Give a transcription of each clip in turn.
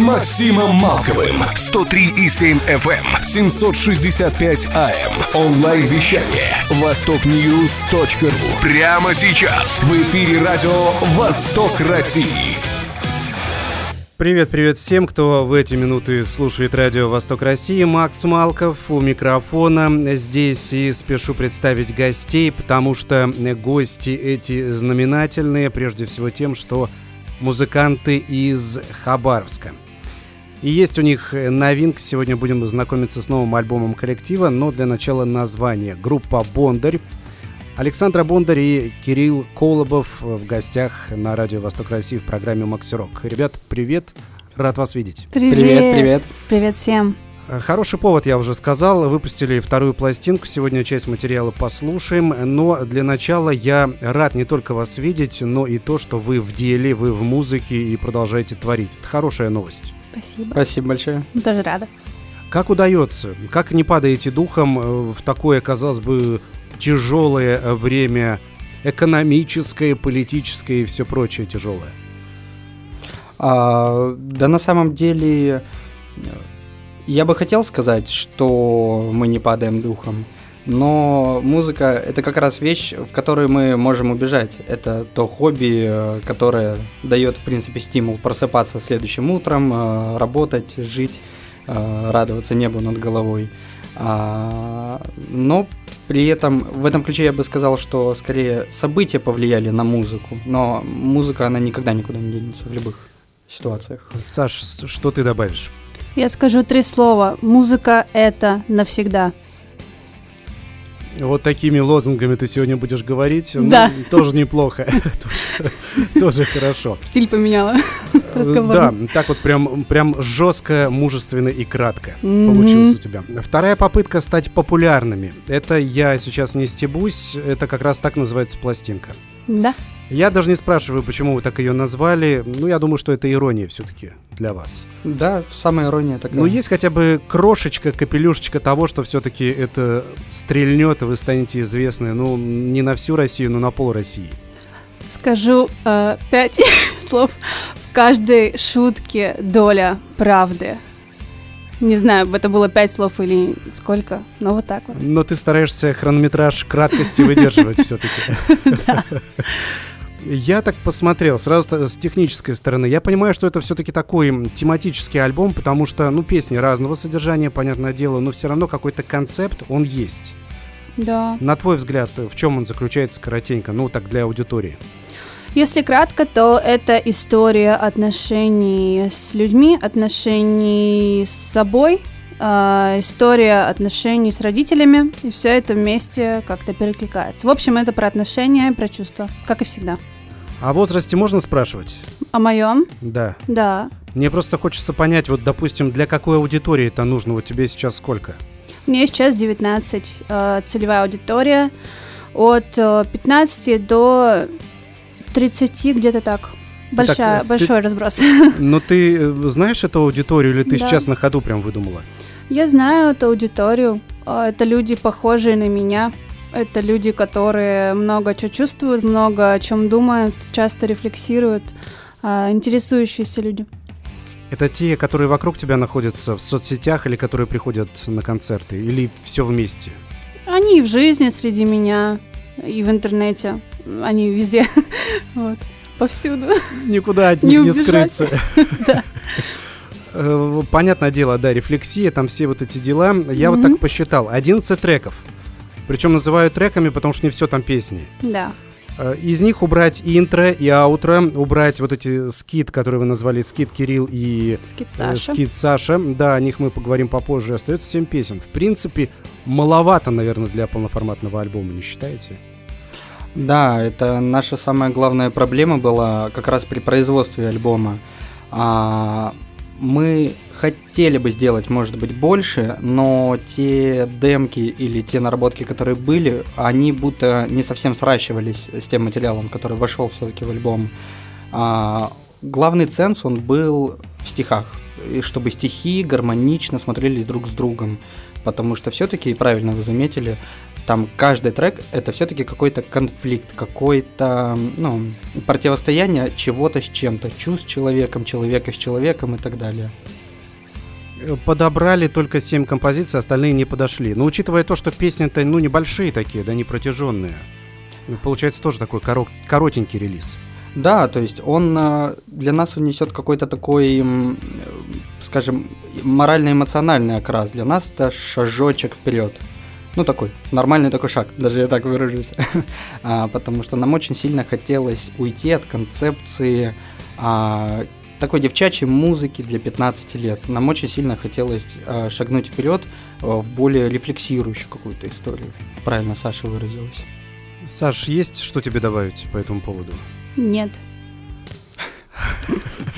Максимом Малковым. 103,7 FM, 765 AM. Онлайн-вещание. Востокньюз.ру. Прямо сейчас. В эфире радио «Восток России». Привет, привет всем, кто в эти минуты слушает радио «Восток России». Макс Малков у микрофона здесь и спешу представить гостей, потому что гости эти знаменательные, прежде всего тем, что музыканты из Хабаровска. И есть у них новинка, сегодня будем знакомиться с новым альбомом коллектива, но для начала название. Группа «Бондарь». Александра Бондарь и Кирилл Колобов в гостях на Радио Восток России в программе «Макси Рок». Ребят, привет, рад вас видеть. Привет. Привет, привет. Привет всем. Хороший повод, я уже сказал. Выпустили вторую пластинку. Сегодня часть материала послушаем. Но для начала я рад не только вас видеть, но и то, что вы в деле, вы в музыке и продолжаете творить. Это хорошая новость. Спасибо. Спасибо большое. Тоже рада. Как удается? Как не падаете духом э, в такое, казалось бы, тяжелое время экономическое, политическое и все прочее тяжелое? А, да на самом деле я бы хотел сказать, что мы не падаем духом, но музыка это как раз вещь, в которой мы можем убежать. Это то хобби, э, которое дает, в принципе, стимул просыпаться следующим утром, э, работать, жить, э, радоваться небу над головой. А, но при этом в этом ключе я бы сказал, что скорее события повлияли на музыку, но музыка она никогда никуда не денется в любых ситуациях. Саш, что ты добавишь? Я скажу три слова. Музыка — это навсегда. Вот такими лозунгами ты сегодня будешь говорить. Да. Ну, тоже неплохо. тоже, хорошо. Стиль поменяла. Да, так вот прям, прям жестко, мужественно и кратко получилось у тебя. Вторая попытка стать популярными. Это я сейчас не стебусь, это как раз так называется пластинка. Да. Я даже не спрашиваю, почему вы так ее назвали. Ну, я думаю, что это ирония все-таки для вас. Да, самая ирония такая. Но есть хотя бы крошечка, капелюшечка того, что все-таки это стрельнет, и вы станете известны, ну, не на всю Россию, но на пол России. Скажу э, пять слов. В каждой шутке доля правды. Не знаю, это было пять слов или сколько, но вот так вот. Но ты стараешься хронометраж краткости выдерживать все-таки. Я так посмотрел, сразу с технической стороны. Я понимаю, что это все-таки такой тематический альбом, потому что, ну, песни разного содержания, понятное дело, но все равно какой-то концепт, он есть. Да. На твой взгляд, в чем он заключается коротенько, ну, так для аудитории? Если кратко, то это история отношений с людьми, отношений с собой, э, история отношений с родителями, и все это вместе как-то перекликается. В общем, это про отношения, про чувства, как и всегда. О возрасте можно спрашивать? О моем? Да. Да. Мне просто хочется понять, вот, допустим, для какой аудитории это нужно? Вот тебе сейчас сколько? Мне сейчас 19, э, целевая аудитория от э, 15 до 30, где-то так. Большая, так, э, ты- большой разброс. Но ты э, знаешь эту аудиторию или ты Да. сейчас на ходу прям выдумала? Я знаю эту аудиторию. А, Это люди, похожие на меня. Это люди, которые много чего чувствуют, много о чем думают, часто рефлексируют, а, интересующиеся люди. Это те, которые вокруг тебя находятся в соцсетях или которые приходят на концерты? Или все вместе? Они и в жизни среди меня, и в интернете. Они везде. Вот. Повсюду. Никуда от Не них не, убежать. скрыться. Да. Э, Понятное дело, да, рефлексия, там все вот эти дела. Я вот Мгм. так посчитал. 11 треков. Причем называю треками, потому что не все там песни. Да. Э, Из них убрать интро и аутро, убрать вот эти скид, которые вы назвали скид Кирилл и Скид э, Саша. скид Саша. Да, о них мы поговорим попозже. Остается 7 песен. В принципе, маловато, наверное, для полноформатного альбома, не считаете? Да, это наша самая главная проблема была как раз при производстве альбома. А, мы хотели бы сделать, может быть, больше, но те демки или те наработки, которые были, они будто не совсем сращивались с тем материалом, который вошел все-таки в альбом. А, главный ценз, он был в стихах, и чтобы стихи гармонично смотрелись друг с другом, потому что все-таки, правильно вы заметили, там каждый трек это все-таки какой-то конфликт, какое-то ну, противостояние чего-то с чем-то, чувств с человеком, человека с человеком и так далее. Э, подобрали только 7 композиций, остальные не подошли. Но учитывая то, что песни-то ну, небольшие такие, да не протяженные, получается тоже такой корот, коротенький релиз. Да, то есть он э, для нас несет какой-то такой, скажем, морально-эмоциональный окрас. Для нас это шажочек вперед ну, такой, нормальный такой шаг, даже я так выражусь. а, потому что нам очень сильно хотелось уйти от концепции а, такой девчачьей музыки для 15 лет. Нам очень сильно хотелось а, шагнуть вперед а, в более рефлексирующую какую-то историю. Правильно Саша выразилась. Саш, есть что тебе добавить по этому поводу? Нет.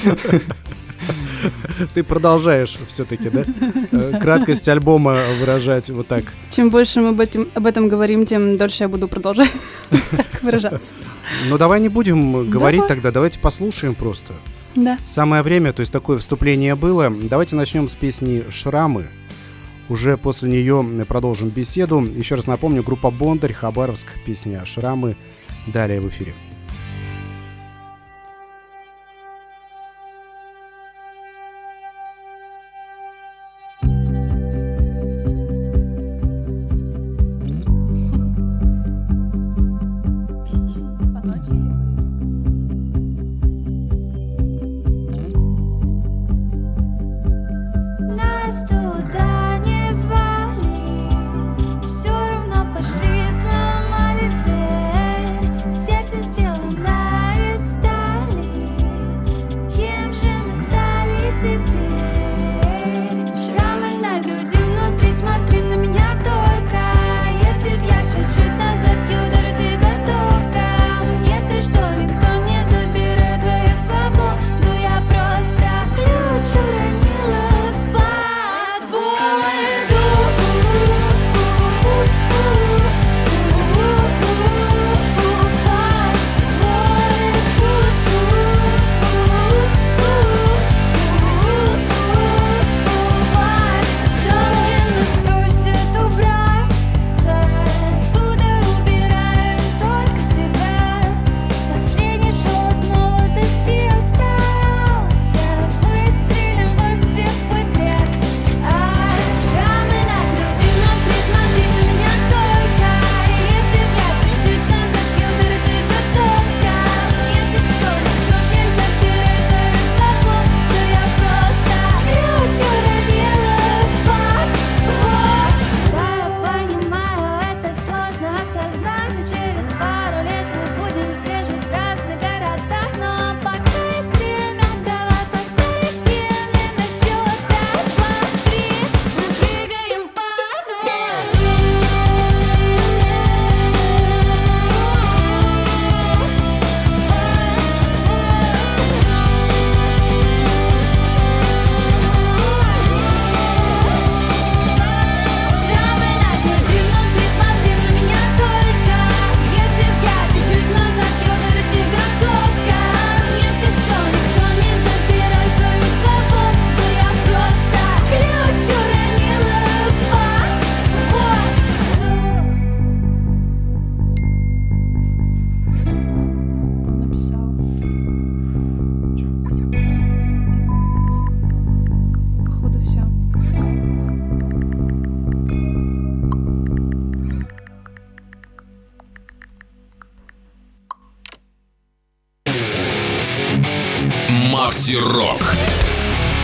Ты продолжаешь все-таки, да? Э, краткость альбома выражать вот так. Чем больше мы об этом, об этом говорим, тем дольше я буду продолжать так выражаться. Ну давай не будем говорить тогда, давайте послушаем просто. Да. Самое время, то есть такое вступление было. Давайте начнем с песни «Шрамы». Уже после нее продолжим беседу. Еще раз напомню, группа «Бондарь», Хабаровск, песня «Шрамы». Далее в эфире.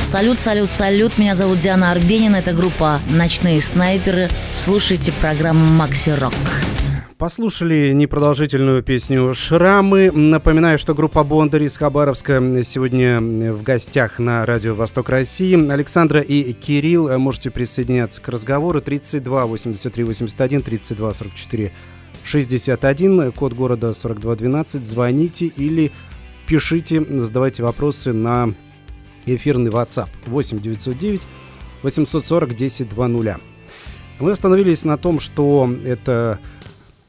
Салют, салют, салют. Меня зовут Диана Арбенина. Это группа «Ночные снайперы». Слушайте программу «Макси Рок». Послушали непродолжительную песню «Шрамы». Напоминаю, что группа Бондарь из Хабаровска сегодня в гостях на Радио Восток России. Александра и Кирилл, можете присоединяться к разговору. 32 83 81 32 44 61, код города 4212. Звоните или пишите, задавайте вопросы на эфирный WhatsApp 8 909 840 10 20. Мы остановились на том, что это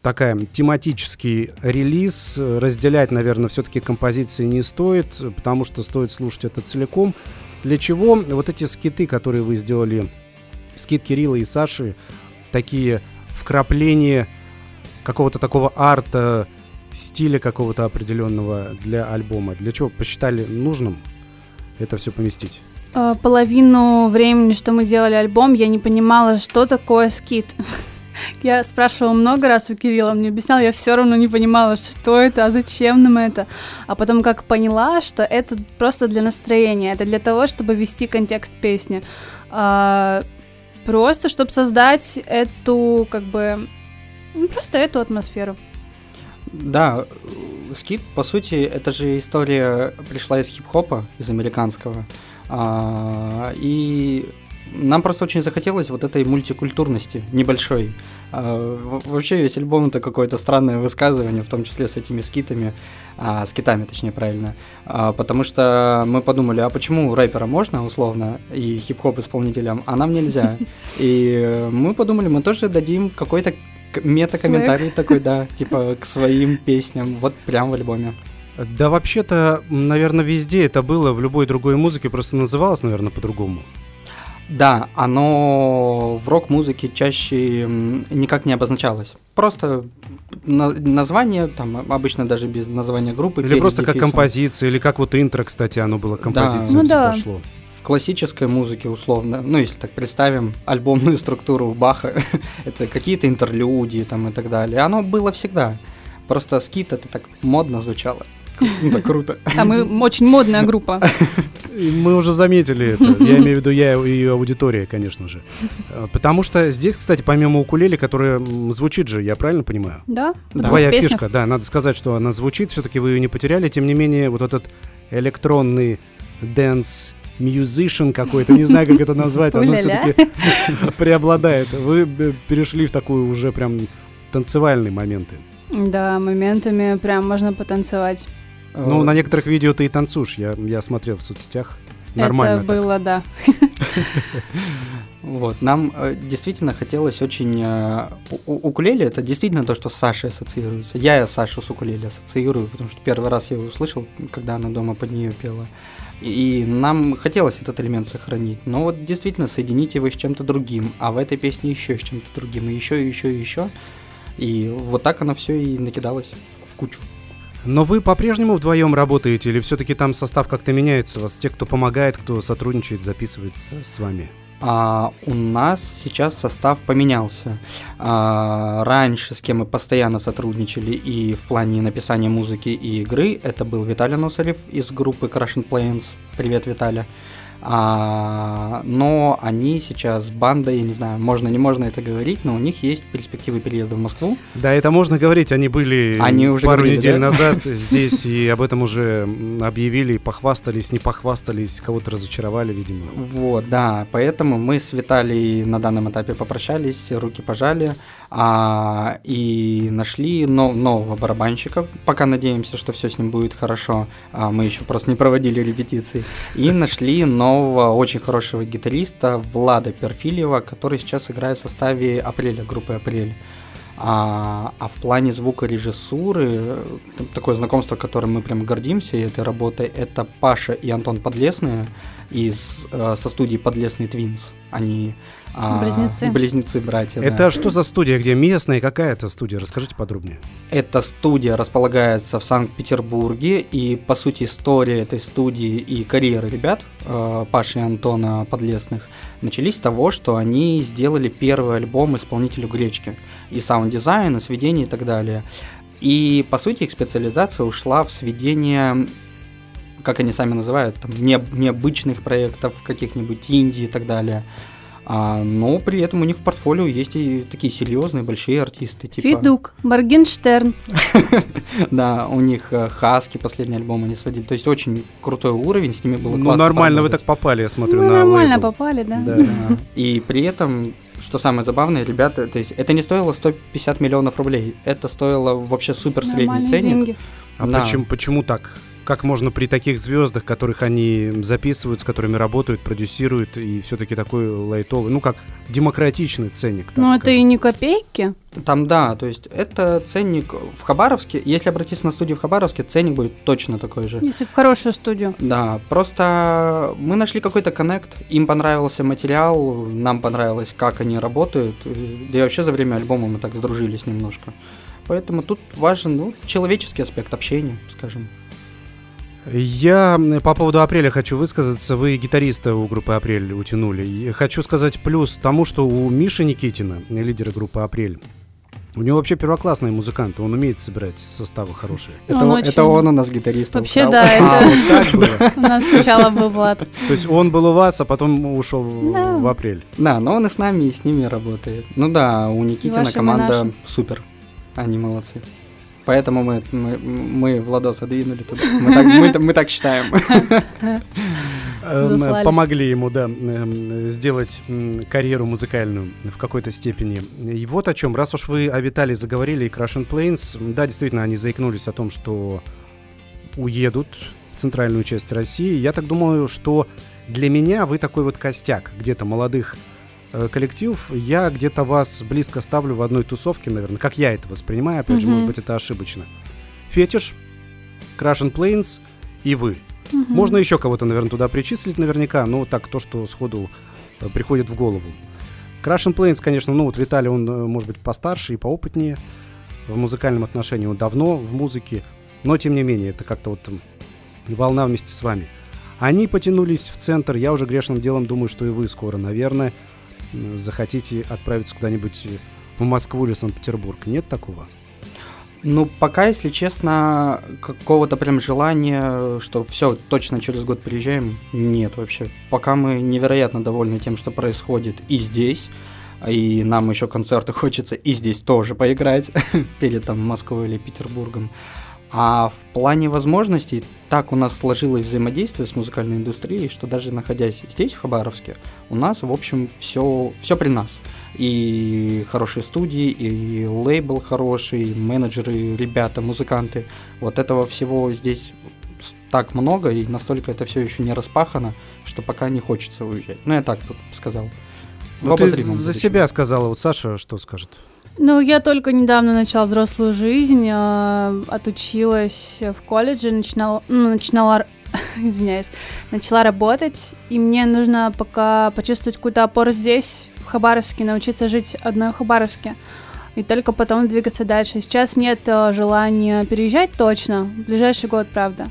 такая тематический релиз. Разделять, наверное, все-таки композиции не стоит, потому что стоит слушать это целиком. Для чего вот эти скиты, которые вы сделали, скит Кирилла и Саши, такие вкрапления какого-то такого арта, стиля какого-то определенного для альбома? Для чего посчитали нужным это все поместить? А, половину времени, что мы делали альбом, я не понимала, что такое скит. Я спрашивала много раз у Кирилла, мне объяснял, я все равно не понимала, что это, а зачем нам это. А потом как поняла, что это просто для настроения, это для того, чтобы вести контекст песни. А, просто, чтобы создать эту, как бы, ну, просто эту атмосферу. Да, скит, по сути, это же история пришла из хип-хопа, из американского. А, и нам просто очень захотелось вот этой мультикультурности небольшой. А, вообще весь альбом это какое-то странное высказывание, в том числе с этими скитами, а, скитами, точнее, правильно. А, потому что мы подумали, а почему рэпера можно, условно, и хип-хоп исполнителям, а нам нельзя? И мы подумали, мы тоже дадим какой-то мета-комментарий такой, да, типа к своим песням, вот прям в альбоме. Да вообще-то, наверное, везде это было, в любой другой музыке просто называлось, наверное, по-другому. Да, оно в рок-музыке чаще никак не обозначалось. Просто на название, там обычно даже без названия группы. Или просто как композиция, или как вот интро, кстати, оно было композицией, да. ну, да. пошло. Классической музыке, условно, ну, если так представим альбомную структуру Баха, это какие-то интерлюдии там и так далее. Оно было всегда. Просто скит это так модно звучало. Это круто. А мы очень модная группа. Мы уже заметили это. Я имею в виду я и аудитория, конечно же. А, потому что здесь, кстати, помимо укулеле, которая звучит же, я правильно понимаю? Да. Твоя фишка, да. Надо сказать, что она звучит, все-таки вы ее не потеряли. Тем не менее, вот этот электронный dance musician какой-то, не знаю, как это назвать, оно все-таки преобладает. Вы перешли в такую уже прям танцевальные моменты. Да, моментами прям можно потанцевать. Ну, на некоторых видео ты и танцуешь, я, я смотрел в соцсетях. Нормально. Это было, да. Вот, нам э, действительно хотелось очень... Э, у, укулеле это действительно то, что с Сашей ассоциируется. Я Сашу с укулеле ассоциирую, потому что первый раз я его услышал, когда она дома под нее пела. И нам хотелось этот элемент сохранить. Но вот действительно соединить его с чем-то другим, а в этой песне еще с чем-то другим, и еще, и еще, и еще. И вот так оно все и накидалось в, в кучу. Но вы по-прежнему вдвоем работаете или все-таки там состав как-то меняется? У вас те, кто помогает, кто сотрудничает, записывается с вами? А, у нас сейчас состав поменялся. А, раньше, с кем мы постоянно сотрудничали и в плане написания музыки и игры, это был Виталий Носарев из группы Crash Planes. Привет, Виталий. А, но они сейчас банда, я не знаю, можно, не можно это говорить, но у них есть перспективы переезда в Москву. Да, это можно говорить, они были они уже пару говорили, недель да? назад здесь и об этом уже объявили, похвастались, не похвастались, кого-то разочаровали, видимо. Вот, да, поэтому мы с Виталией на данном этапе попрощались, руки пожали а, и нашли нов- нового барабанщика, пока надеемся, что все с ним будет хорошо, а, мы еще просто не проводили репетиции, и нашли нового очень хорошего гитариста Влада Перфильева, который сейчас играет в составе Апреля, группы Апрель. А, а в плане звукорежиссуры, такое знакомство, которым мы прям гордимся этой работой, это Паша и Антон Подлесные из, э, со студии Подлесный Твинс. Они близнецы. Близнецы, братья. Это да. что за студия, где местная, какая это студия? Расскажите подробнее. Эта студия располагается в Санкт-Петербурге, и по сути история этой студии и карьеры ребят, э, Паши и Антона Подлесных, начались с того, что они сделали первый альбом исполнителю Гречки. И саунд-дизайн, и сведение и так далее. И по сути их специализация ушла в сведение как они сами называют, там, не, необычных проектов, каких-нибудь инди и так далее. А, но при этом у них в портфолио есть и такие серьезные большие артисты. Типа... Feduk, Моргенштерн. Да, у них э, Хаски последний альбом они сводили. То есть очень крутой уровень, с ними было классно. Ну нормально вы так попали, я смотрю на нормально попали, да. И при этом что самое забавное, ребята, то есть это не стоило 150 миллионов рублей, это стоило вообще супер средний ценник. А почему, почему так? Как можно при таких звездах, которых они записывают, с которыми работают, продюсируют, и все-таки такой лайтовый, ну как демократичный ценник. Ну это и не копейки. Там да, то есть это ценник в Хабаровске. Если обратиться на студию в Хабаровске, ценник будет точно такой же. Если в хорошую студию. Да, просто мы нашли какой-то коннект, им понравился материал, нам понравилось, как они работают, да и вообще за время альбома мы так сдружились немножко. Поэтому тут важен ну, человеческий аспект общения, скажем. Я по поводу апреля хочу высказаться. Вы гитариста у группы Апрель утянули. И хочу сказать плюс тому, что у Миши Никитина, лидера группы Апрель, у него вообще первоклассный музыкант, он умеет собирать составы хорошие. Это он, это он у нас гитарист. Вообще украл. да, это... А, вот так было. У нас сначала был Влад. То есть он был у вас, а потом ушел в апрель. Да, но он и с нами, и с ними работает. Ну да, у Никитина команда супер. Они молодцы. Поэтому мы, мы, мы Владоса двинули туда. Мы так, мы, мы так считаем. Эм, помогли ему, да, эм, сделать карьеру музыкальную в какой-то степени. И вот о чем. Раз уж вы о Виталии заговорили и Crash and Planes, да, действительно, они заикнулись о том, что уедут в центральную часть России. Я так думаю, что для меня вы такой вот костяк где-то молодых Э, коллектив, я где-то вас близко ставлю в одной тусовке, наверное, как я это воспринимаю, опять mm-hmm. же, может быть, это ошибочно. Фетиш, Crash and Planes и вы. Mm-hmm. Можно еще кого-то, наверное, туда причислить наверняка, но так то, что сходу э, приходит в голову. Crash and Planes, конечно, ну вот Виталий, он, э, может быть, постарше и поопытнее в музыкальном отношении, он давно в музыке, но, тем не менее, это как-то вот волна вместе с вами. Они потянулись в центр, я уже грешным делом думаю, что и вы скоро, наверное, захотите отправиться куда-нибудь в Москву или Санкт-Петербург. Нет такого? Ну, пока, если честно, какого-то прям желания, что все, точно через год приезжаем, нет вообще. Пока мы невероятно довольны тем, что происходит и здесь, и нам еще концерты хочется и здесь тоже поиграть перед там Москвой или Петербургом. А в плане возможностей, так у нас сложилось взаимодействие с музыкальной индустрией, что даже находясь здесь, в Хабаровске, у нас, в общем, все, все при нас. И хорошие студии, и лейбл хороший, менеджеры, ребята, музыканты. Вот этого всего здесь так много, и настолько это все еще не распахано, что пока не хочется уезжать. Ну, я так тут сказал. Ну, ты за себя сказала, вот Саша что скажет? Ну, я только недавно начала взрослую жизнь, э, отучилась в колледже, начинала, ну, начинала, извиняюсь, начала работать, и мне нужно пока почувствовать какую-то опору здесь, в Хабаровске, научиться жить одной в Хабаровске, и только потом двигаться дальше. Сейчас нет э, желания переезжать точно, в ближайший год, правда.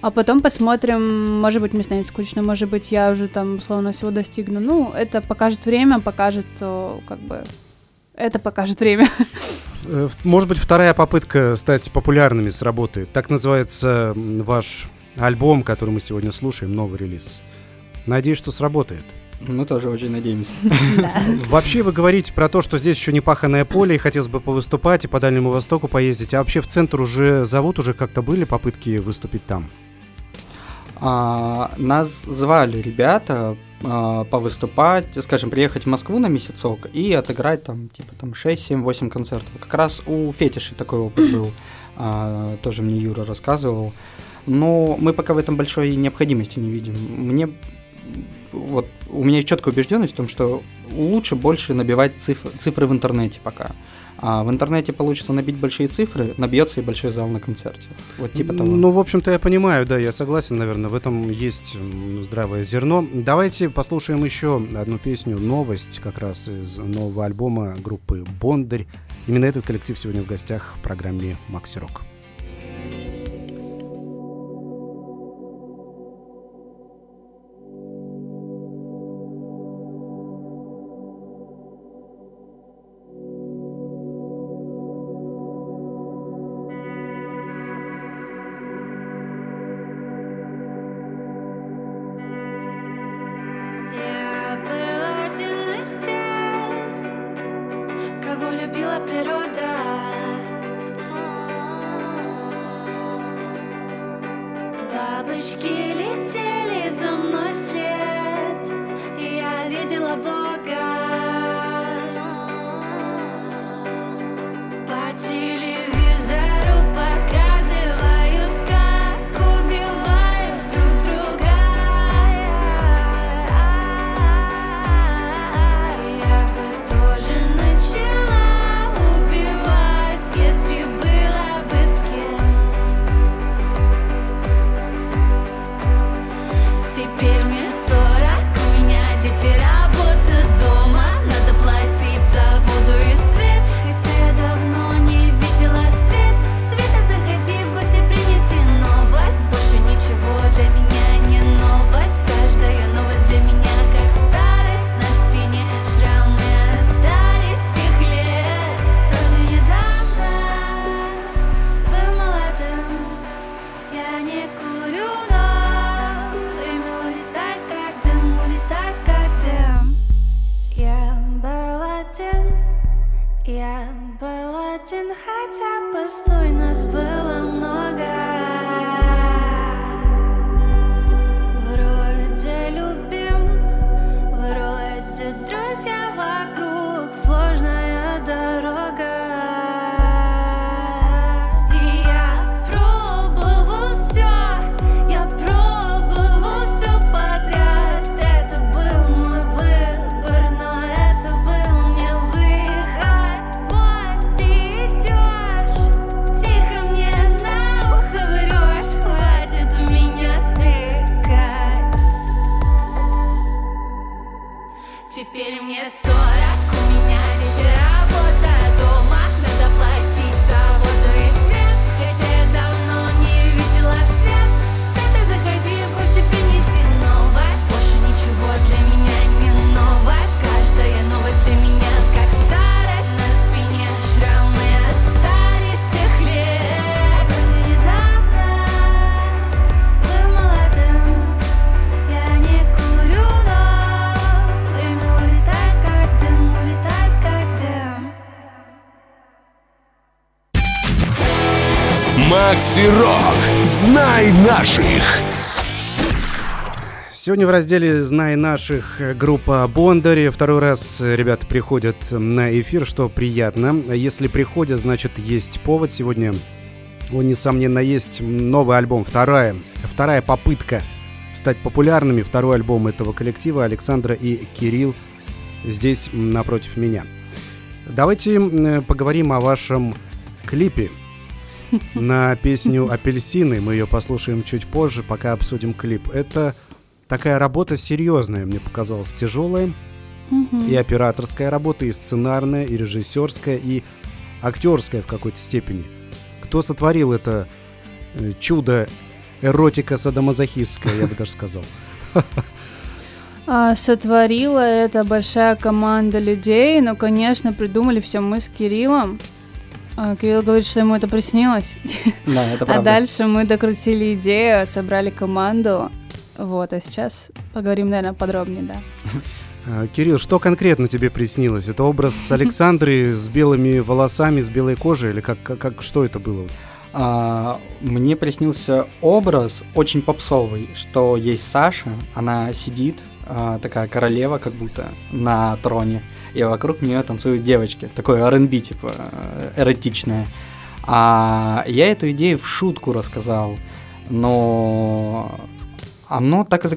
А потом посмотрим, может быть, мне станет скучно, может быть, я уже там, словно всего достигну. Ну, это покажет время, покажет, как бы, это покажет время. Э, может быть, вторая попытка стать популярными сработает. Так называется ваш альбом, который мы сегодня слушаем, новый релиз. Надеюсь, что сработает. Мы тоже очень надеемся. Вообще вы говорите про то, что здесь еще не паханное поле, и хотелось бы повыступать и по Дальнему Востоку поездить. А вообще в центр уже зовут, уже как-то были попытки выступить там? А, нас звали ребята а, повыступать, скажем, приехать в Москву на месяцок и отыграть там, типа, там 6, 7, 8 концертов. Как раз у Фетиши такой опыт был, а, тоже мне Юра рассказывал. Но мы пока в этом большой необходимости не видим. Мне вот у меня есть четкая убежденность в том, что лучше больше набивать цифры, цифры в интернете пока. А в интернете получится набить большие цифры, набьется и большой зал на концерте. Вот типа того. Ну, в общем-то, я понимаю, да, я согласен, наверное, в этом есть здравое зерно. Давайте послушаем еще одну песню «Новость», как раз из нового альбома группы «Бондарь». Именно этот коллектив сегодня в гостях в программе «Макси Рок». Макси Рок. Знай наших. Сегодня в разделе «Знай наших» группа Бондари. Второй раз э, ребята приходят на эфир, что приятно. Если приходят, значит есть повод. Сегодня, он, несомненно, есть новый альбом. Вторая, вторая попытка стать популярными. Второй альбом этого коллектива Александра и Кирилл здесь напротив меня. Давайте м, поговорим о вашем клипе на песню «Апельсины». Мы ее послушаем чуть позже, пока обсудим клип. Это такая работа серьезная, мне показалась, тяжелая. И операторская работа, и сценарная, и режиссерская, и актерская в какой-то степени. Кто сотворил это э, чудо эротика садомазохистская, я бы даже сказал. А, сотворила это большая команда людей, но, конечно, придумали все мы с Кириллом. А, Кирилл говорит, что ему это приснилось. Да, это А правда. дальше мы докрутили идею, собрали команду. Вот, а сейчас поговорим, наверное, подробнее, да. А, Кирилл, что конкретно тебе приснилось? Это образ Александры с белыми волосами, с белой кожей? Или как, как, как- что это было? А, мне приснился образ очень попсовый, что есть Саша, она сидит, а, такая королева как будто, на троне, и вокруг нее танцуют девочки, такое R&B, типа, э, эротичное. А я эту идею в шутку рассказал, но оно так и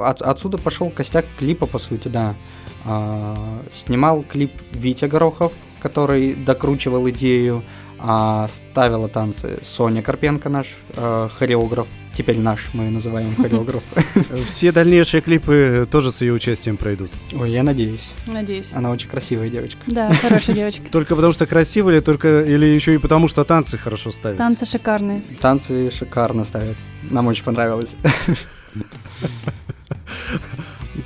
отсюда пошел костяк клипа, по сути, да. А, снимал клип Витя Горохов, который докручивал идею, а ставила танцы Соня Карпенко, наш э, хореограф, теперь наш, мы называем хореограф. Все дальнейшие клипы тоже с ее участием пройдут. Ой, я надеюсь. Надеюсь. Она очень красивая девочка. Да, хорошая девочка. Только потому что красиво или только или еще и потому что танцы хорошо ставят? Танцы шикарные. Танцы шикарно ставят. Нам очень понравилось.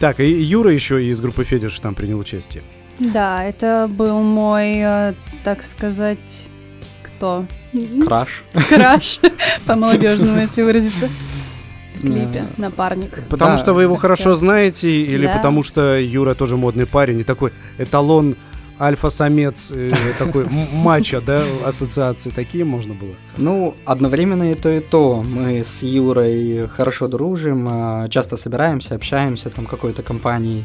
Так, и Юра еще из группы Федиш там принял участие. Да, это был мой, э, так сказать, кто? Краш. Краш, по-молодежному, если выразиться. В клипе, напарник. Потому Да. что вы его хорошо знаете, или Да. потому что Юра тоже модный парень, и такой эталон альфа-самец, э, такой мачо, да, ассоциации такие можно было? Ну, одновременно и то, и то. Мы с Юрой хорошо дружим, а, часто собираемся, общаемся там какой-то компанией.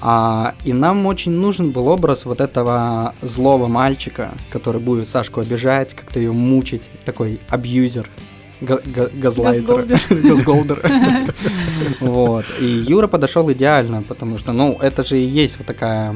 А, и нам очень нужен был образ вот этого злого мальчика, который будет Сашку обижать, как-то ее мучить, такой абьюзер, га- га- газлайтер, газголдер. Вот. И Юра подошел идеально, потому что, ну, это же и есть вот такая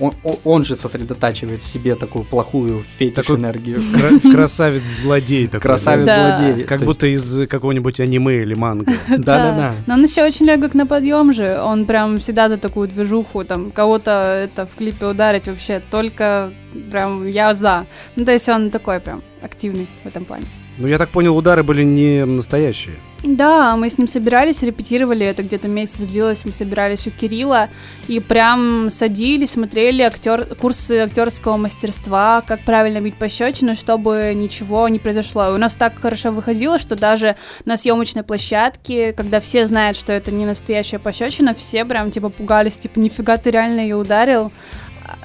он, он- же сосредотачивает в себе такую плохую фетиш Такой энергию. Кра- Красавец-злодей такой. да? Красавец-злодей. Как То будто из какого-нибудь аниме или манга. есть- Да-да-да. Но он еще очень легок на подъем же. Он прям всегда за такую движуху, там, кого-то это в клипе ударить вообще только прям я за. Ну, то есть он такой прям активный в этом плане. Ну, я так понял, удары были не настоящие. Да, мы с ним собирались, репетировали, это где-то месяц длилось, мы собирались у Кирилла и прям садились, смотрели актер, курсы актерского мастерства, как правильно бить пощечины, чтобы ничего не произошло. И у нас так хорошо выходило, что даже на съемочной площадке, когда все знают, что это не настоящая пощечина, все прям типа пугались, типа нифига ты реально ее ударил.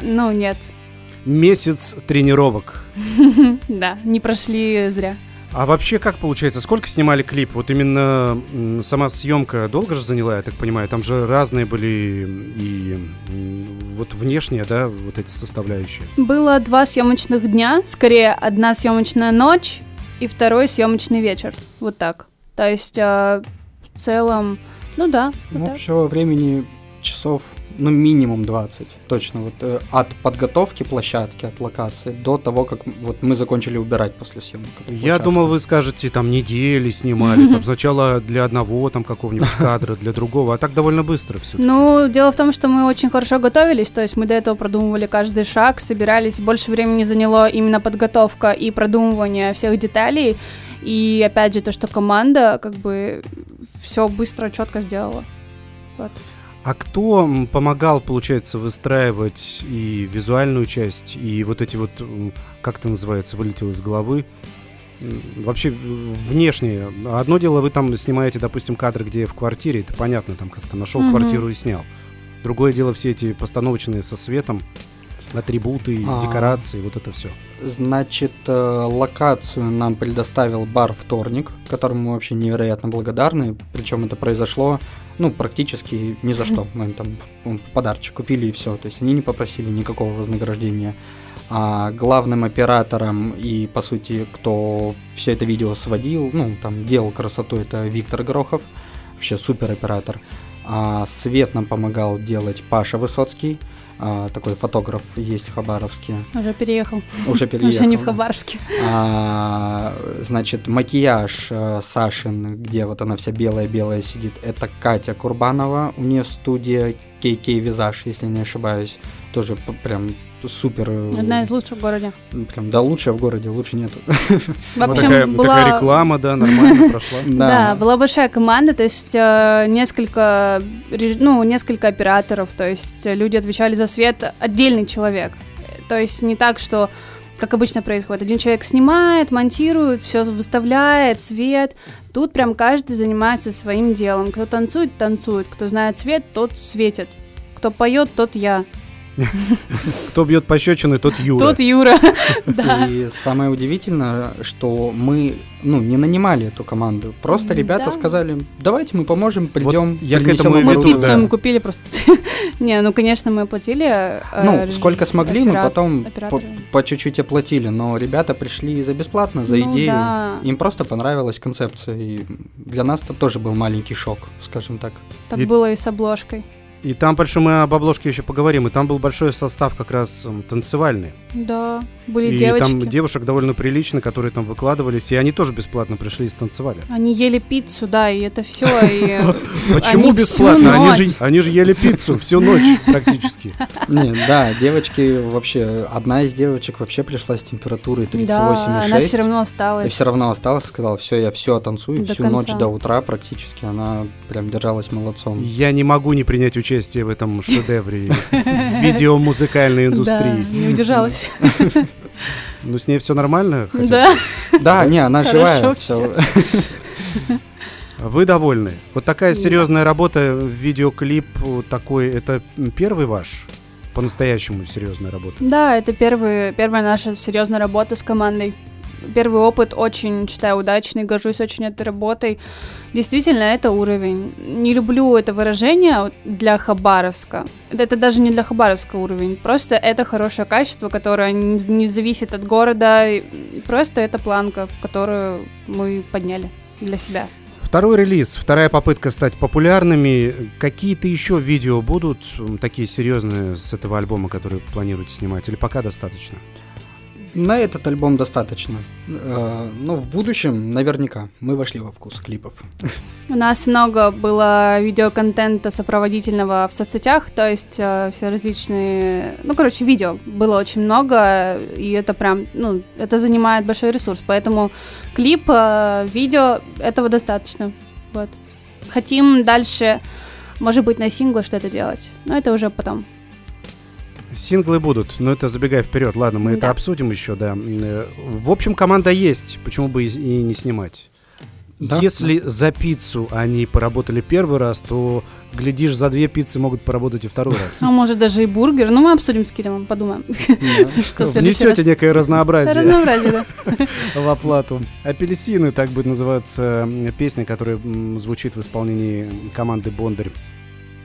Ну, нет, Месяц тренировок. да, не прошли зря. А вообще как получается? Сколько снимали клип? Вот именно сама съемка долго же заняла, я так понимаю. Там же разные были и вот внешние, да, вот эти составляющие. Было два съемочных дня, скорее одна съемочная ночь и второй съемочный вечер. Вот так. То есть э, в целом, ну да, вот Ну, так. общего времени часов, ну, минимум 20, точно. Вот э, от подготовки площадки, от локации, до того, как вот мы закончили убирать после съемок. Я думал, вы скажете, там недели снимали, там сначала для одного там какого-нибудь кадра, для другого, а так довольно быстро все. Ну, дело в том, что мы очень хорошо готовились, то есть мы до этого продумывали каждый шаг, собирались, больше времени заняло именно подготовка и продумывание всех деталей, и опять же то, что команда как бы все быстро, четко сделала. Вот. А кто помогал, получается, выстраивать и визуальную часть, и вот эти вот, как это называется, вылетело из головы? Вообще в- внешнее. Одно дело, вы там снимаете, допустим, кадры, где в квартире, это понятно, там как-то нашел Мгм. квартиру и снял. Другое дело все эти постановочные со светом, атрибуты, А. декорации, вот это все. Значит, э, локацию нам предоставил бар «Вторник», которому мы вообще невероятно благодарны. Причем это произошло, ну, практически ни за что. Мы им там подарочек купили и все. То есть они не попросили никакого вознаграждения. А главным оператором и, по сути, кто все это видео сводил, ну, там, делал красоту, это Виктор Горохов. Вообще супер оператор. А свет нам помогал делать Паша Высоцкий. А, такой фотограф есть в Хабаровске. Уже переехал. Уже переехал. Уже не в. Хабаровске. А, значит, макияж э, Сашин, где вот она вся белая-белая сидит, это Катя Курбанова. У нее студия KK Визаж, если не ошибаюсь. Тоже прям супер. э, Одна из лучших в городе. Прям, да, лучшая в городе, лучше нету. В общем, такая, была... такая реклама, да, нормально прошла. Да, была большая команда, то есть э, несколько, ну, несколько операторов, то есть э, люди отвечали за свет, отдельный человек. То есть не так, что как обычно происходит. Один человек снимает, монтирует, все выставляет, свет. Тут прям каждый занимается своим делом. Кто танцует, танцует. Кто знает свет, тот светит. Кто поет, тот я. Кто бьет пощечины, тот Юра. Тот Юра. Да. И самое удивительное, что мы, ну, не нанимали эту команду. Просто ребята Да. сказали, давайте мы поможем, придем, я к этому и вам веду, оружие». да. Пиццу мы купили просто. Не, ну, конечно, мы оплатили. э, Ну, реж- сколько смогли, мы потом по, операторы. по чуть-чуть оплатили, но ребята пришли за бесплатно, за Ну идею. да. Им просто понравилась концепция, и для нас это тоже был маленький шок, скажем так. Так И- было и с обложкой. И там большой, мы об обложке еще поговорим, и там был большой состав как раз танцевальный. Да, были и девочки. там девушек довольно прилично, которые там выкладывались, и они тоже бесплатно пришли и станцевали. Они ели пиццу, да, и это все. И... Почему бесплатно? Они же, ели пиццу всю ночь практически. Не, да, девочки вообще, одна из девочек вообще пришла с температурой Да, она 38,6. все равно И осталась. все равно осталась, сказала, все, я все танцую, всю ночь до утра практически. Она прям держалась молодцом. Я не могу не принять участие в этом шедевре видеомузыкальной Да, индустрии. не удержалась. Ну, с ней все нормально? Да. Да, не, она живая. Вы довольны? Вот такая серьезная работа, видеоклип такой, это первый ваш? По-настоящему серьезная работа? Да, это первый, первая наша серьезная работа с командой. Первый опыт очень, считаю, удачный, горжусь очень этой работой. Действительно, это уровень. Не люблю это выражение для Хабаровска. Это, даже не для Хабаровска уровень. Просто это хорошее качество, которое не, зависит от города. Просто это планка, которую мы подняли для себя. Второй релиз, вторая попытка стать популярными. Какие-то еще видео будут такие серьезные с этого альбома, которые планируете снимать? Или пока достаточно? На этот альбом достаточно. Э, Но в будущем наверняка мы вошли во вкус клипов. У нас много было видеоконтента сопроводительного в соцсетях, то есть э, все различные, ну, короче, видео было очень много, и это прям, ну, это занимает большой ресурс, поэтому клип, э, видео, этого достаточно, вот. Хотим дальше, может быть, на синглы что-то делать, но это уже потом. Синглы будут, но это забегая вперед. Ладно, мы это Да. обсудим еще, да. Э, В общем, команда есть, почему бы и не снимать? Да. Если за пиццу они поработали первый раз, то, глядишь, за две пиццы могут поработать и второй раз. А может даже и бургер, ну, мы обсудим с Кириллом, подумаем. Раз. некое разнообразие Разнообразие, да. в оплату. Апельсины, так будет называться песня, которая звучит в исполнении команды Бондарь.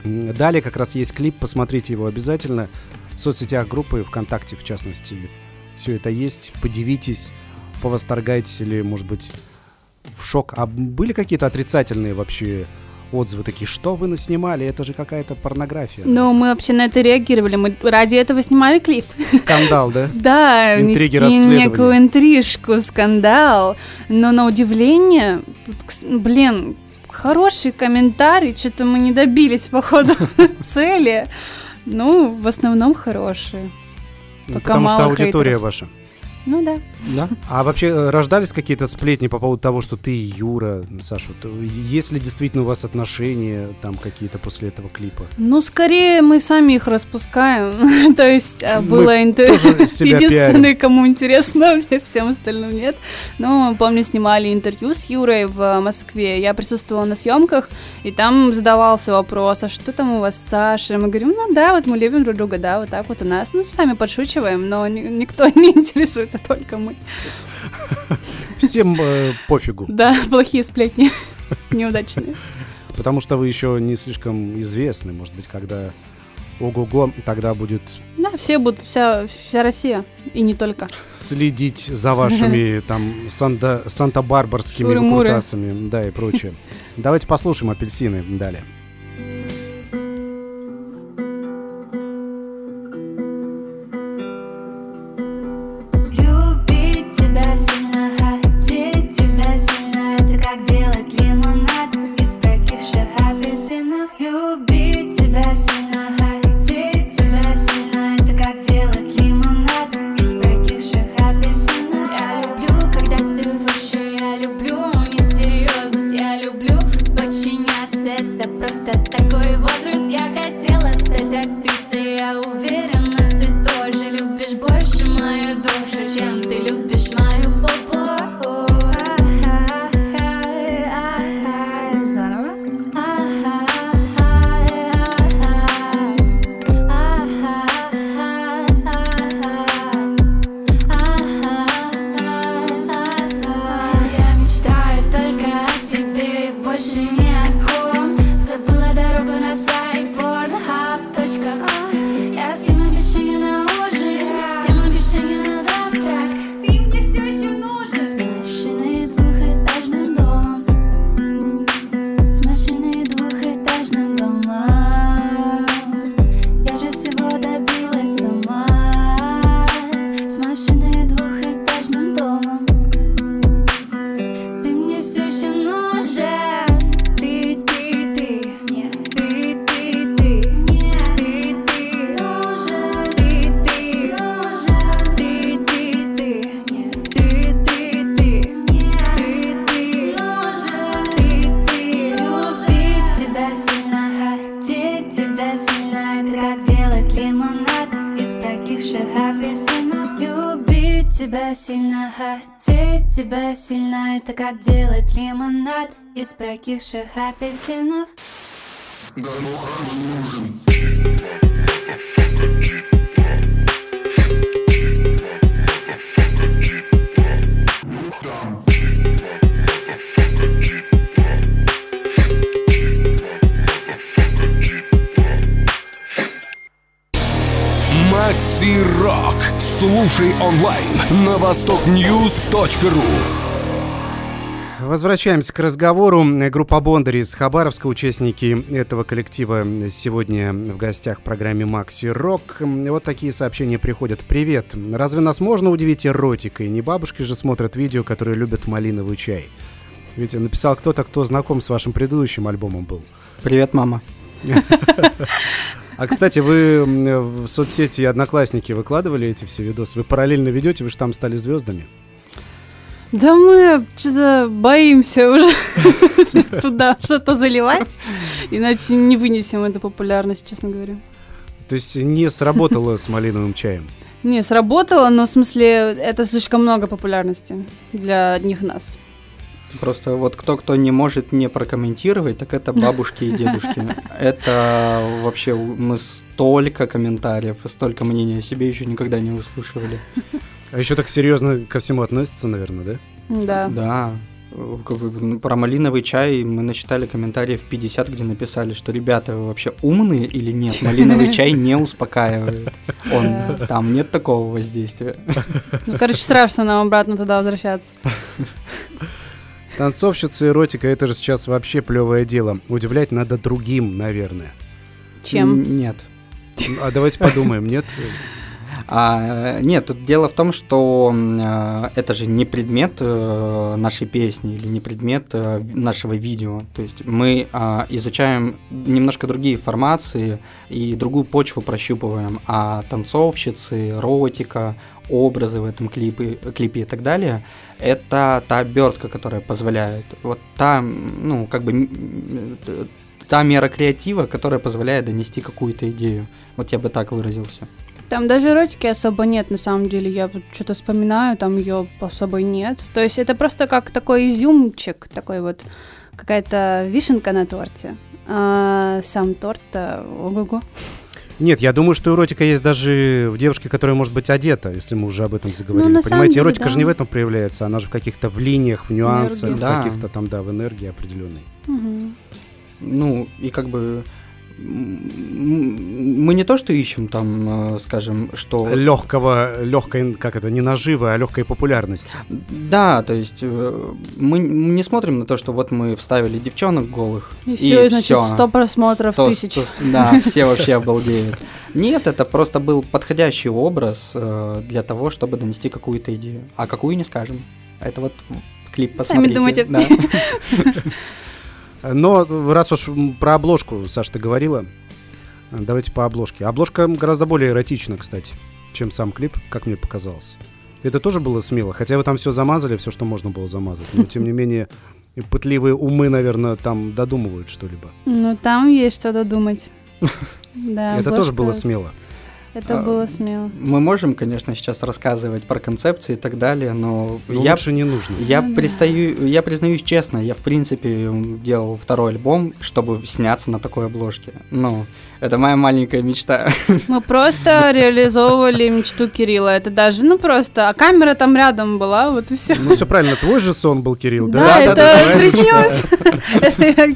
Далее как раз есть клип, посмотрите его обязательно. В соцсетях группы, ВКонтакте в частности. Все это есть. Подивитесь, повосторгайтесь или, может быть, в шок. А были какие-то отрицательные вообще отзывы такие, что вы наснимали, это же какая-то порнография. Ну, мы вообще на это реагировали, мы ради этого снимали клип. Скандал, да? Да, Интриги, расследования. некую интрижку, скандал. Но на удивление, блин, хороший комментарий, что-то мы не добились, походу, цели. Ну, в основном хорошие. Ну, Потому что аудитория хейтеров. ваша. Ну да. Да? А вообще э, рождались какие-то сплетни по поводу того, что ты и Юра, Саша, есть ли действительно у вас отношения там какие-то после этого клипа? Ну, скорее мы сами их распускаем. То есть Мы было интервью. Единственный, кому интересно, вообще всем остальным нет. Ну, помню, снимали интервью с Юрой в Москве. Я присутствовала на съемках, и там задавался вопрос, а что там у вас с Сашей? Мы говорим, ну да, вот мы любим друг друга, да, вот так вот у нас. Ну, сами подшучиваем, но ни- никто не интересуется, только мы. Всем э, пофигу, Да, плохие сплетни, неудачные. потому что вы еще не слишком известны, может быть, когда ого-го, тогда будет Да, все будут, вся, вся Россия, и не только. следить за вашими там санта- санта-барбарскими выкрутасами, да, и прочее. Давайте послушаем апельсины далее. Любить тебя как делать лимонад Из прокисших апельсинов Макси Рок. Слушай онлайн на востокньюз.ру. Возвращаемся к разговору. Группа Бондари из Хабаровска, участники этого коллектива сегодня в гостях в программе Макси Рок. Вот такие сообщения приходят. Привет. Разве нас можно удивить эротикой? Не бабушки же смотрят видео, которые любят малиновый чай. Ведь написал кто-то, кто знаком с вашим предыдущим альбомом был. Привет, мама. А, кстати, вы в соцсети Одноклассники выкладывали эти все видосы? Вы параллельно ведете, вы же там стали звездами. Да мы что-то боимся уже туда что-то заливать, иначе не вынесем эту популярность, честно говоря. То есть не сработало с малиновым чаем. Не, сработало, но в смысле это слишком много популярности для одних нас. Просто вот кто-кто не может не прокомментировать, так это бабушки и дедушки. Это вообще мы столько комментариев и столько мнений о себе еще никогда не услышали. А еще так серьезно ко всему относятся, наверное, да? Да. Да. Ну, Про малиновый чай мы насчитали комментариев 50, где написали, что ребята, вы вообще умные или нет? Малиновый чай не успокаивает. Он, там нет такого воздействия. Ну, короче, страшно нам обратно туда возвращаться. Танцовщица эротика это же сейчас вообще плевое дело. Удивлять надо другим, наверное. Чем? Нет. А давайте подумаем, нет? А, нет, тут дело в том, что а, это же не предмет э, нашей песни или не предмет э, нашего видео. То есть мы а, изучаем немножко другие формации и другую почву прощупываем. А танцовщицы, эротика, образы в этом клипе, клипе и так далее, это та обертка, которая позволяет. Вот та, ну, как бы та мера креатива, которая позволяет донести какую-то идею. Вот я бы так выразился. Там даже эротики особо нет, на самом деле. Я что-то вспоминаю, там ее особо нет. То есть это просто как такой изюмчик, такой вот какая-то вишенка на торте. А сам торт, ого-го. Нет, я думаю, что эротика есть даже в девушке, которая может быть одета, если мы уже об этом заговорили. Ну, на самом Понимаете, деле, эротика да. же не в этом проявляется, она же в каких-то в линиях, в нюансах, Энергии. в Да. каких-то там, да, в энергии определенной. Мгм. Ну, и как бы мы не то, что ищем там, э, скажем, что... Легкого, легкой, как это, не наживы, а легкой популярности. Да, то есть э, мы не смотрим на то, что вот мы вставили девчонок голых. И все, значит, всё. 100 просмотров, Сто- тысяч. сто- Да, все вообще обалдеют. Нет, это просто был подходящий образ э, для того, чтобы донести какую-то идею. А какую не скажем. Это вот клип Сами посмотрите. думайте. да. Но раз уж про обложку, Саш, ты говорила, давайте по обложке. Обложка гораздо более эротична, кстати, чем сам клип, как мне показалось. Это тоже было смело, хотя вы там все замазали, все, что можно было замазать. Но, тем не менее, пытливые умы, наверное, там додумывают что-либо. Ну, там есть что додумать. Да, Это тоже было смело. Это А, было смело. Мы можем, конечно, сейчас рассказывать про концепции и так далее, но Но я лучше не нужно. Я, Ну да. пристаю, я признаюсь честно, я в принципе делал второй альбом, чтобы сняться на такой обложке. Ну, это моя маленькая мечта. Мы просто реализовывали мечту Кирилла. Это даже, ну просто, а камера там рядом была, вот и все. Ну, все правильно, твой же сон был, Кирилл, да? Да, это да, приснилось.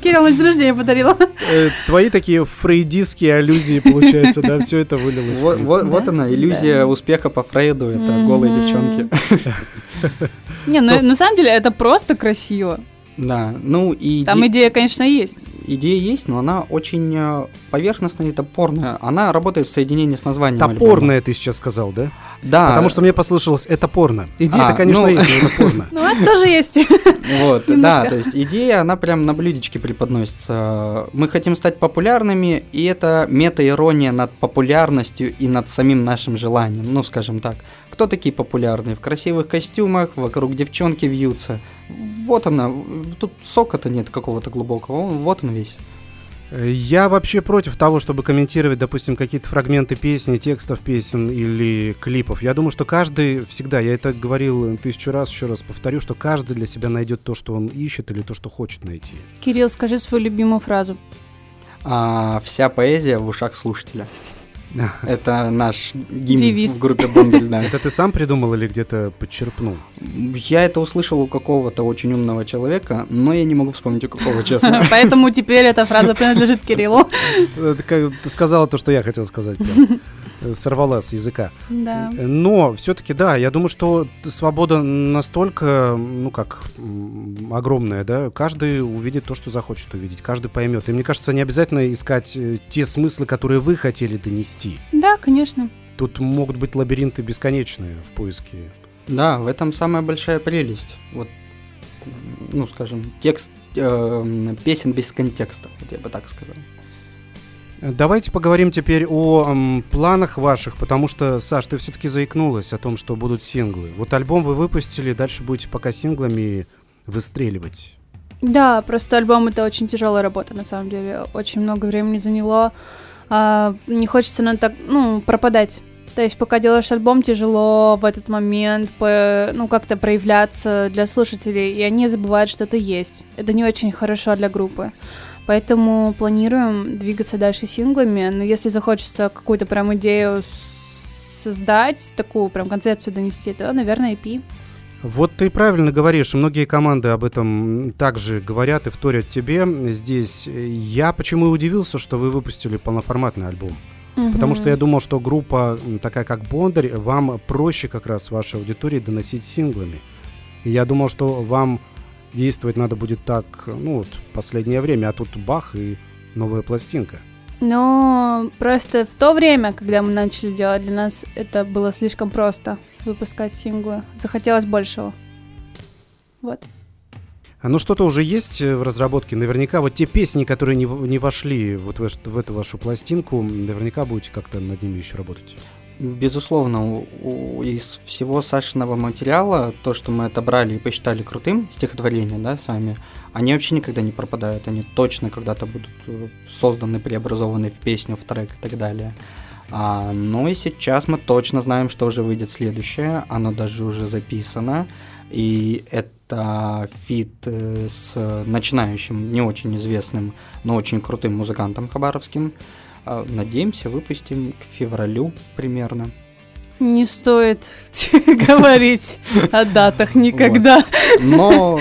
Кирилл на день рождения подарила. Э, Твои такие фрейдистские аллюзии, получается, да, все это вылилось. Вот, вот- вот Да? она, иллюзия Да. успеха по Фрейду, это голые Мгм. девчонки. Не, ну на самом деле это просто красиво. Да, ну и Там иде- идея, конечно, есть. идея есть, но она очень э, поверхностная и топорная. Она работает в соединении с названием альбома. Топорное ты сейчас сказал, да? Да. Потому что мне послышалось, это порно. Идея-то, А, конечно, ну. есть, но это порно. Ну, это тоже есть. Вот, да, то есть идея, она прям на блюдечке преподносится. Мы хотим стать популярными, и это мета-ирония над популярностью и над самим нашим желанием, ну, скажем так. Кто такие популярные? В красивых костюмах, вокруг девчонки вьются. Вот она, тут сока-то нет какого-то глубокого, вот он весь. Я вообще против того, чтобы комментировать, допустим, какие-то фрагменты песни, текстов песен или клипов. Я думаю, что каждый всегда, я это говорил тысячу раз, еще раз повторю, что каждый для себя найдет то, что он ищет или то, что хочет найти. Кирилл, скажи свою любимую фразу. А вся поэзия в ушах слушателя. Это наш гимн Девиз. в группе Бондель, да. Это ты сам придумал или где-то подчерпнул? Я это услышал у какого-то очень умного человека, но я не могу вспомнить у какого, честно. Поэтому теперь эта фраза принадлежит Кириллу. Как Ты сказала то, что я хотел сказать. э, сорвала с языка. Да. Но все-таки, да, я думаю, что свобода настолько, ну как, огромная, да, каждый увидит то, что захочет увидеть, каждый поймет. И мне кажется, не обязательно искать э, те смыслы, которые вы хотели донести. Да, конечно. Тут могут быть лабиринты бесконечные в поиске. Да, в этом самая большая прелесть. Вот, ну, скажем, текст э, песен без контекста, я бы так сказал. Давайте поговорим теперь о м, планах ваших, потому что, Саш, ты все-таки заикнулась о том, что будут синглы. Вот альбом вы выпустили, дальше будете пока синглами выстреливать. Да, просто альбом это очень тяжелая работа, на самом деле. Очень много времени заняло. А, не хочется на так, ну, пропадать. То есть, пока делаешь альбом, тяжело в этот момент, по- ну, как-то проявляться для слушателей, и они забывают, что ты есть. Это не очень хорошо для группы. Поэтому планируем двигаться дальше синглами, но если захочется какую-то прям идею создать, такую прям концепцию донести, то, наверное, EP. Вот ты правильно говоришь, многие команды об этом также говорят и вторят тебе. Здесь я почему и удивился, что вы выпустили полноформатный альбом. Потому что я думал, что группа такая как Бондарь, вам проще как раз вашей аудитории доносить синглами. И я думал, что вам действовать надо будет так, ну вот, последнее время, а тут бах и новая пластинка. Но просто в то время, когда мы начали делать, для нас это было слишком просто выпускать синглы. Захотелось большего. Вот. А ну что-то уже есть э, в разработке. Наверняка вот те песни, которые не, не вошли вот в, в эту вашу пластинку, наверняка будете как-то над ними еще работать. Безусловно, из всего Сашиного материала, то, что мы отобрали и посчитали крутым, стихотворения, да, сами, они вообще никогда не пропадают, они точно когда-то будут э, созданы, преобразованы в песню, в трек и так далее. А, ну и сейчас мы точно знаем, что уже выйдет следующее, оно даже уже записано, и это feat э, с начинающим, не очень известным, но очень крутым музыкантом хабаровским. А, Надеемся, выпустим к февралю примерно. Не стоит говорить о датах никогда. Но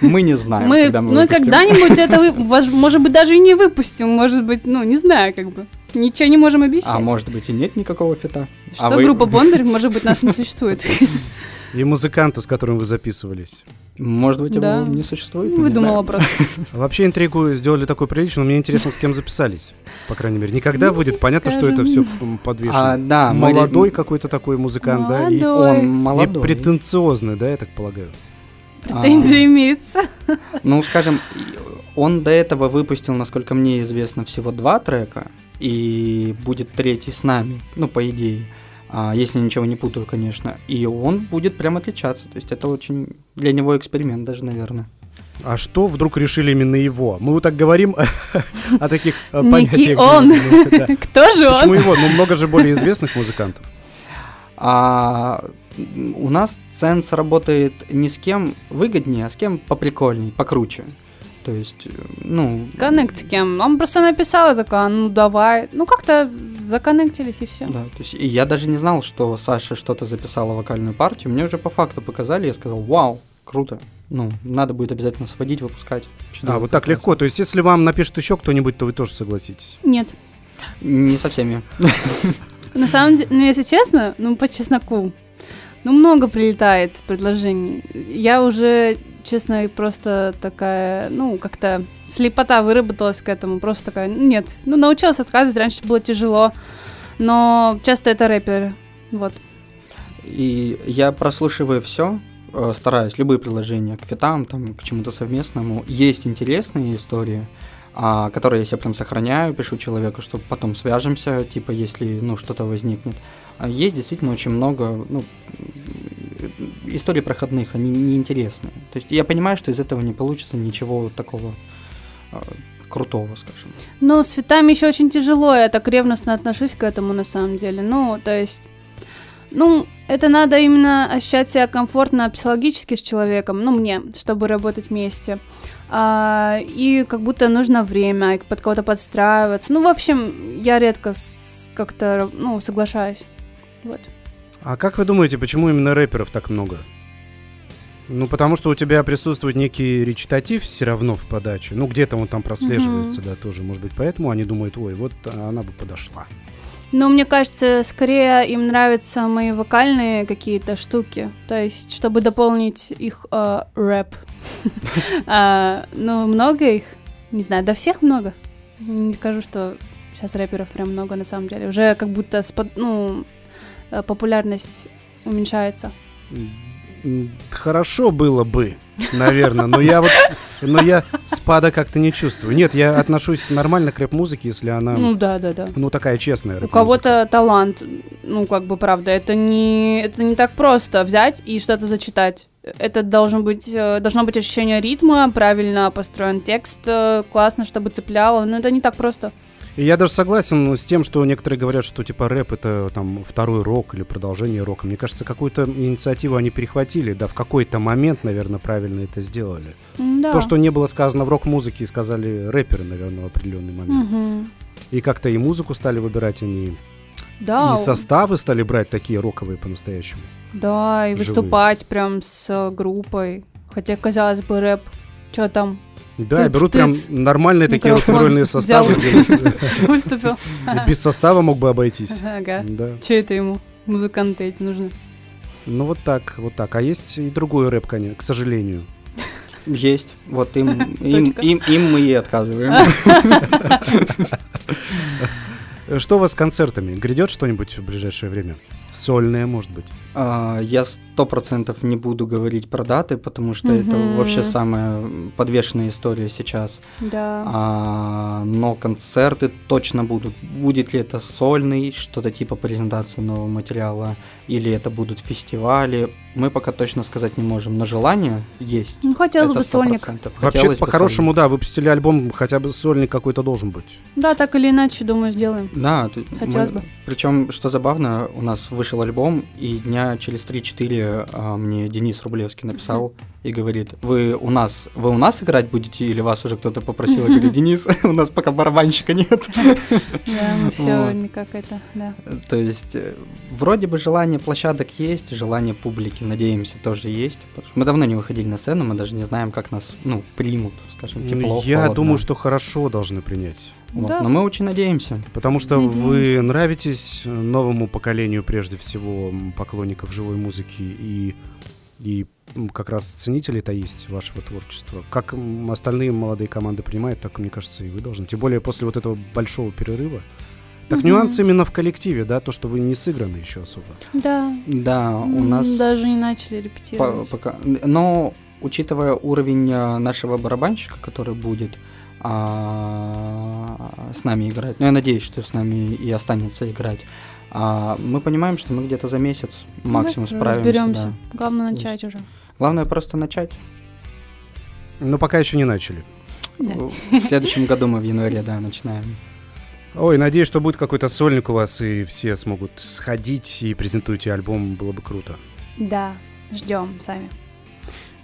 мы не знаем, Мы, когда мы ну, когда-нибудь это, вы- может быть, даже и не выпустим. Может быть, ну, не знаю, как бы. Ничего не можем обещать. А может быть и нет никакого фита. Что А вы- группа Бондарь, может быть, нас не существует. И музыканта, с которым вы записывались. Может быть, Да. его не существует. мы не Выдумала знаем. просто. Вообще интригу сделали такую приличную, но мне интересно, с кем записались. По крайней мере, никогда Ну, будет понятно, что это скажем. все подвешено. А, да, мы Молодой какой-то такой музыкант, да, и, Молодой. Он и молодой. претенциозный, да, я так полагаю. Претензия имеется. Ну, скажем, и- он до этого выпустил, насколько мне известно, всего два трека, и будет третий с нами, ну, по идее, а, если ничего не путаю, конечно. И он будет прям отличаться, то есть это очень для него эксперимент даже, наверное. А что вдруг решили именно его? Мы вот так говорим о таких э, понятиях. он. Кто же Почему он? его? Ну, много же более известных музыкантов. А у нас ценс работает не с кем выгоднее, а с кем поприкольней, покруче. То есть, э, ну, Коннект с кем? Он просто написал и такая, ну давай. Ну как-то законнектились и все. да, то есть и я даже не знал, что Саша что-то записала вокальную партию. Мне уже по факту показали, я сказал, вау, круто. Ну, надо будет обязательно сводить, выпускать. А, Чудесно, вот так легко. То есть, если вам напишет еще кто-нибудь, то вы тоже согласитесь. Нет. Не со всеми. На самом деле, ну если честно, ну по чесноку, ну много прилетает предложений. Я уже, честно, просто такая, ну как-то слепота выработалась к этому. Просто такая, «Ну, нет, ну научилась отказывать, раньше было тяжело, но часто это рэперы, вот. И я прослушиваю все, стараюсь, любые приложения к фитам, там, к чему-то совместному. Есть интересные истории, а, которые я себе прям сохраняю, пишу человеку, что потом свяжемся, типа, если, ну, что-то возникнет. А есть действительно очень много, ну, историй проходных, они неинтересные. То есть я понимаю, что из этого не получится ничего такого а, крутого, скажем. Но с фитами еще очень тяжело, я так ревностно отношусь к этому на самом деле. Ну, то есть, ну, это надо именно ощущать себя комфортно психологически с человеком, ну, мне, чтобы работать вместе. А, и как будто нужно время, под кого-то подстраиваться. Ну, в общем, я редко как-то, ну, соглашаюсь. Вот. А как вы думаете, почему именно рэперов так много? Ну, потому что у тебя присутствует некий речитатив все равно в подаче. Ну, где-то он там прослеживается, да, тоже. Может быть, поэтому они думают, ой, вот она бы подошла. Но мне кажется, скорее им нравятся мои вокальные какие-то штуки. То есть, чтобы дополнить их э, рэп. А, Ну, много их. Не знаю, да всех много. Не скажу, что сейчас рэперов прям много на самом деле. Уже как будто ну, популярность уменьшается. Хорошо было бы, наверное, но я вот, но я спада как-то не чувствую. Нет, я отношусь нормально к рэп-музыке, если она, Ну да, да, да. ну, такая честная У кого-то талант, ну, как бы, правда, это не, это не так просто взять и что-то зачитать. Это должен быть, э, должно быть ощущение ритма, правильно построен текст, э, классно, чтобы цепляло, но это не так просто. И я даже согласен с тем, что некоторые говорят, что типа рэп это там второй рок или продолжение рока. Мне кажется, какую-то инициативу они перехватили, да, в какой-то момент, наверное, правильно это сделали. Да. То, что не было сказано в рок-музыке, сказали рэперы, наверное, в определенный момент. Мгм. И как-то и музыку стали выбирать они, Да, и составы стали брать такие роковые по-настоящему. да, и живые. выступать прям с э, группой. Хотя, казалось бы, рэп, что там, Да, Тыц, берут прям тыц. нормальные такие рок-н-ролльные составы. выступил. Без состава мог бы обойтись. Ага. Да. Че это ему? Музыканты эти нужны. Ну вот так, вот так. А есть и другой рэп, конечно, к сожалению. Есть. Вот им, им, им, им мы и отказываем. Что у вас с концертами? Грядет что-нибудь в ближайшее время? Сольное, может быть? А, Я сто процентов не буду говорить про даты, потому что это Мгм. вообще самая подвешенная история сейчас. Да. А, но концерты точно будут. Будет ли это сольный, что-то типа презентации нового материала, или это будут фестивали, мы пока точно сказать не можем. Но желание есть. Ну, хотелось Это бы сольник. 100%. Вообще, по-хорошему, да, выпустили альбом, хотя бы сольник какой-то должен быть. Да, так или иначе, думаю, сделаем. Да, Хотелось мы- бы. Причем, что забавно, у нас вышел альбом, и дня через 3-4 а, мне Денис Рублевский написал и говорит, вы у нас, вы у нас играть будете или вас уже кто-то попросил? Я говорю, Денис, у нас пока барабанщика нет. Да, мы все никак это, да. То есть, э, вроде бы желание площадок есть, желание публики, надеемся, тоже есть. Мы давно не выходили на сцену, мы даже не знаем, как нас, ну, примут, скажем, тепло, Я думаю, что хорошо должны принять. Вот. Да. Но мы очень надеемся. Потому что вы Надеемся. нравитесь э, новому поколению, прежде всего, поклонников живой музыки и, и как раз ценителей-то есть вашего творчества. Как остальные молодые команды принимают, так, мне кажется, и вы должны. Тем более после вот этого большого перерыва. Так Мгм. нюанс именно в коллективе, да, то, что вы не сыграны еще особо. Да. Да, у нас... Даже не начали По- репетировать. пока. Но учитывая уровень а, нашего барабанщика, который будет а, с нами играть, ну я надеюсь, что с нами и останется играть, а, мы понимаем, что мы где-то за месяц максимум Быстро справимся. разберемся. да. Главное начать уже. Главное просто начать. Но пока еще не начали. Да. В следующем году мы в январе, да, начинаем. Ой, надеюсь, что будет какой-то сольник у вас, и все смогут сходить и презентуйте альбом, было бы круто. Да, ждем сами.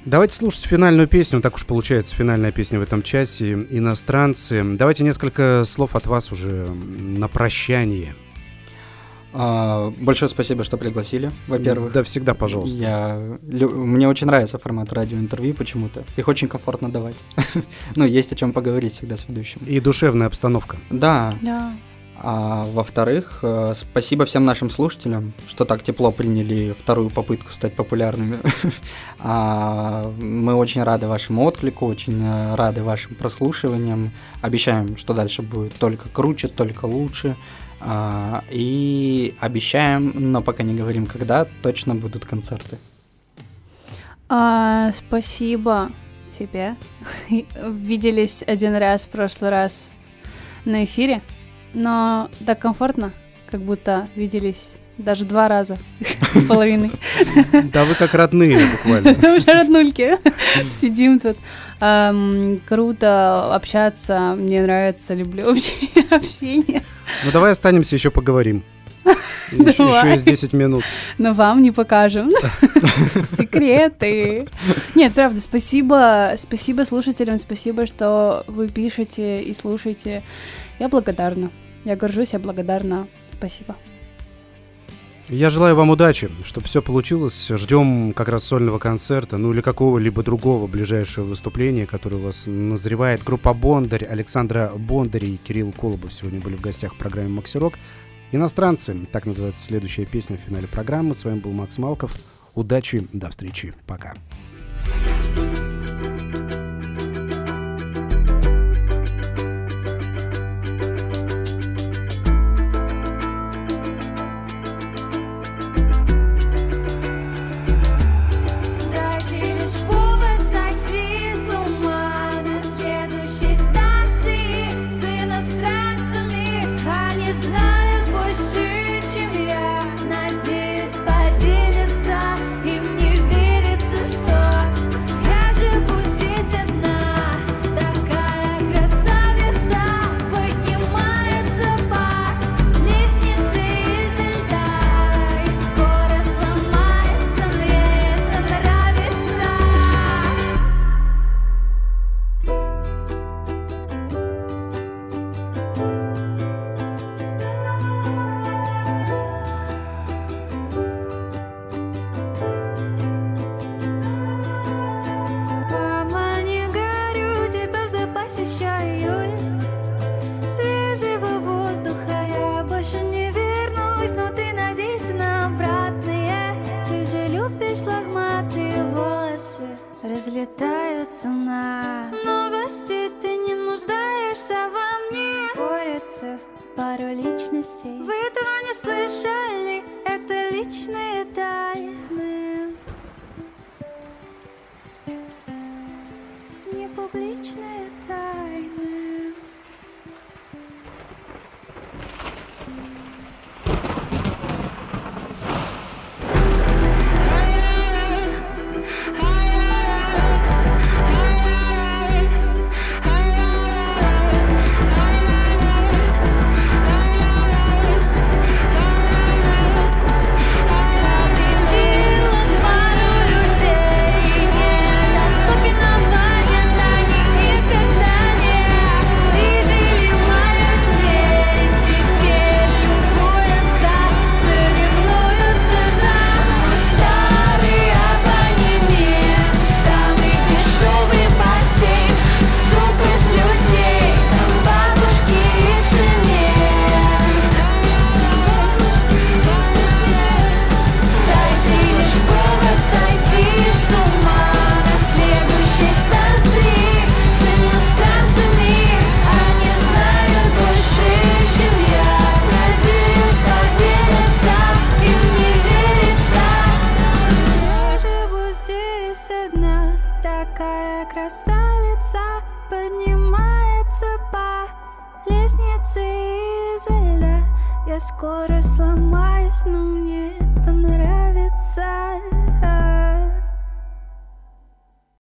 Давайте слушать финальную песню, так уж получается финальная песня в этом часе, «Иностранцы». Давайте несколько слов от вас уже на прощание. А, большое спасибо, что пригласили, во-первых. Да, всегда, пожалуйста. Я, лю- мне очень нравится формат радиоинтервью почему-то. Их очень комфортно давать. ну, есть о чем поговорить всегда с ведущим. И душевная обстановка. Да, Да. А во-вторых, э, спасибо всем нашим слушателям, что так тепло приняли вторую попытку стать популярными. А, Мы очень рады вашему отклику, очень э, рады вашим прослушиваниям. Обещаем, что дальше будет только круче, только лучше. А, И обещаем, но пока не говорим когда, точно будут концерты. А, спасибо тебе. Виделись один раз в прошлый раз на эфире, но так комфортно, как будто виделись даже два раза с половиной. Да вы как родные буквально. Уже роднульки. Сидим тут. Круто общаться, мне нравится, люблю общение-. Ну давай останемся, еще поговорим. Еще, Давай. есть 10 минут. Но вам не покажем. Секреты. Нет, правда, спасибо, спасибо слушателям, спасибо, что вы пишете и слушаете. Я благодарна. Я горжусь, я благодарна. Спасибо. Я желаю вам удачи, чтобы все получилось. Ждем как раз сольного концерта, ну или какого-либо другого ближайшего выступления, которое у вас назревает. Группа Бондарь, Александра Бондарь и Кирилл Колобов сегодня были в гостях в программе «Максирок». «Иностранцы» — так называется следующая песня в финале программы. С вами был Макс Малков. Удачи, до встречи, пока. пару личностей. Вы этого не слышали, это личные тайны. Не публичные тайны.